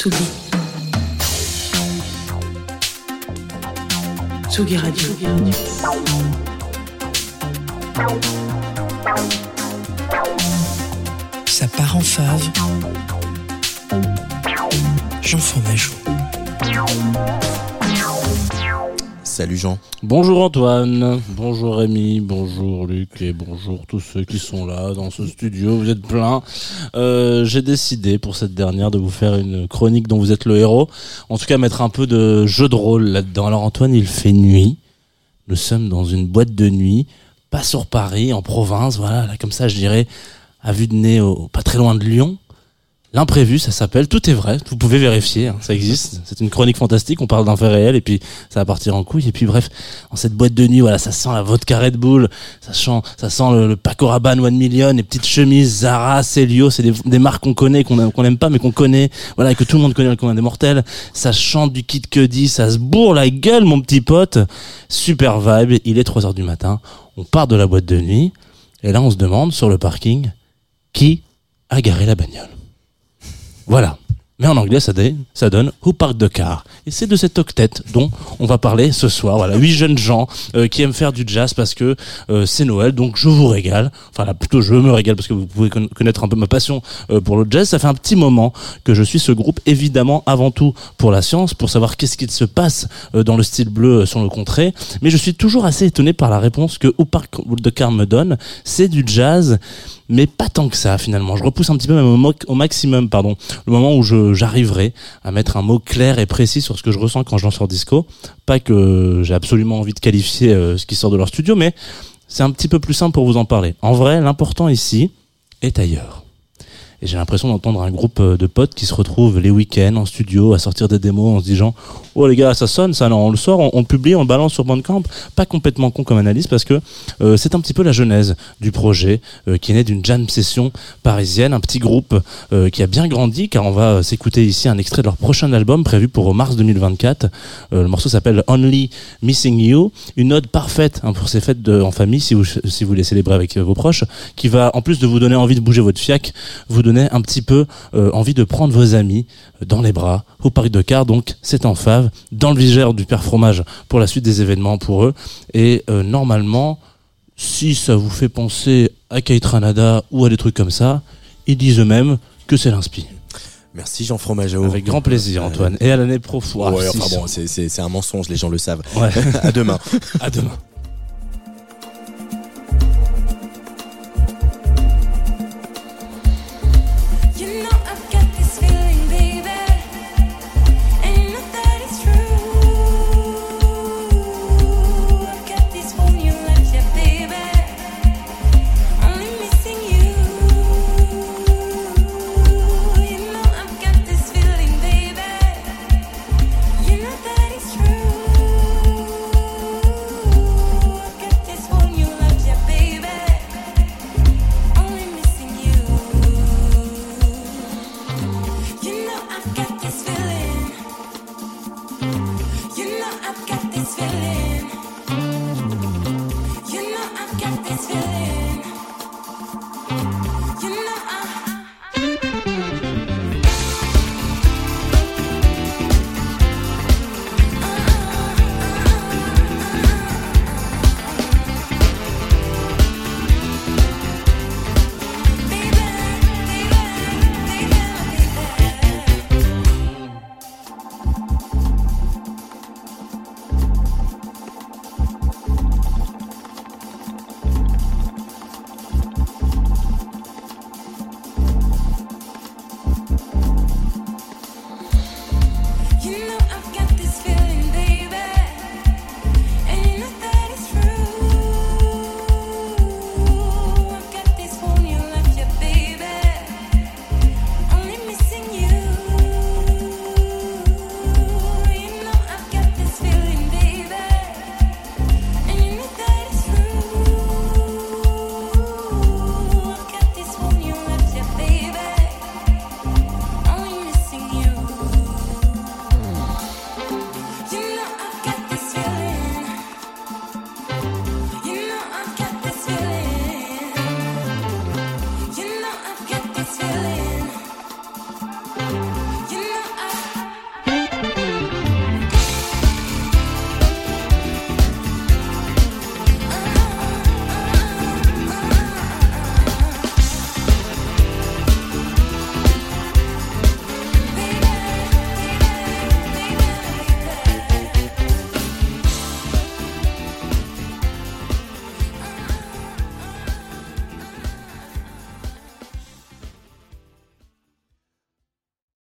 Tsugi. Tsugi Radio. Ça part en fave. Jean Fromageau. Salut Jean. Bonjour Antoine, bonjour Rémi, bonjour Luc et bonjour tous ceux qui sont là dans ce studio. Vous êtes plein. Euh, J'ai décidé pour cette dernière de vous faire une chronique dont vous êtes le héros. En tout cas, mettre un peu de jeu de rôle là-dedans. Alors Antoine, il fait nuit. Nous sommes dans une boîte de nuit, pas sur Paris, en province. Voilà, là, comme ça, je dirais, à vue de nez, pas très loin de Lyon. L'imprévu, ça s'appelle. Tout est vrai. Vous pouvez vérifier. hein, ça existe. C'est une chronique fantastique. On parle d'un fait réel et puis ça va partir en couille. Et puis bref, dans cette boîte de nuit, voilà, ça sent la vodka Red Bull. Ça sent, ça sent le, le Paco One Million, les petites chemises Zara, Celio. C'est des, marques qu'on connaît, qu'on qu'on n'aime pas, mais qu'on connaît. Voilà, et que tout le monde connaît le commun des mortels. Ça chante du Kid Cudi. Ça se bourre la gueule, mon petit pote. Super vibe. Il est 3 heures du matin. On part de la boîte de nuit. Et là, on se demande sur le parking qui a garé la bagnole? Voilà. Mais en anglais, ça donne, ça donne Who Parked the Car. Et c'est de cette octet dont on va parler ce soir. Voilà, huit jeunes gens euh, qui aiment faire du jazz parce que euh, c'est Noël, donc je vous régale. Enfin, là, plutôt je me régale parce que vous pouvez con- connaître un peu ma passion euh, pour le jazz. Ça fait un petit moment que je suis ce groupe, évidemment, avant tout pour la science, pour savoir qu'est-ce qu'il se passe euh, dans le style bleu euh, sur le contrée. Mais je suis toujours assez étonné par la réponse que Who Parked the Car me donne. C'est du jazz mais pas tant que ça finalement. Je repousse un petit peu même au, au maximum, pardon, le moment où je j'arriverai à mettre un mot clair et précis sur ce que je ressens quand je lance sur disco. Pas que j'ai absolument envie de qualifier euh, ce qui sort de leur studio, mais c'est un petit peu plus simple pour vous en parler. En vrai, l'important ici est ailleurs. Et j'ai l'impression d'entendre un groupe euh, de potes qui se retrouvent les week-ends en studio à sortir des démos en se disant Oh les gars, ça sonne, ça, non, on le sort, on, publie, on balance sur Bandcamp. Pas complètement con comme analyse parce que euh, c'est un petit peu la genèse du projet euh, qui est né d'une jam session parisienne, un petit groupe qui a bien grandi car on va s'écouter ici un extrait de leur prochain album prévu pour mars 2024. Euh, le morceau s'appelle Only Missing You, une ode parfaite hein, pour ces fêtes de, en famille si vous, si vous les célébrez avec vos proches, qui va en plus de vous donner envie de bouger votre fiac, vous un petit peu euh, envie de prendre vos amis euh, dans les bras au parc de car. Donc c'est en fave, dans le vigère du père fromage pour la suite des événements pour eux. Et euh, normalement, si ça vous fait penser à Kate Ranada ou à des trucs comme ça, ils disent eux-mêmes que c'est l'inspi. Merci Jean Fromageau. Avec grand plaisir, Antoine. Et à l'année pro. Ouais, enfin bon, c'est- un mensonge, les gens le savent. Ouais. à demain. à demain. It's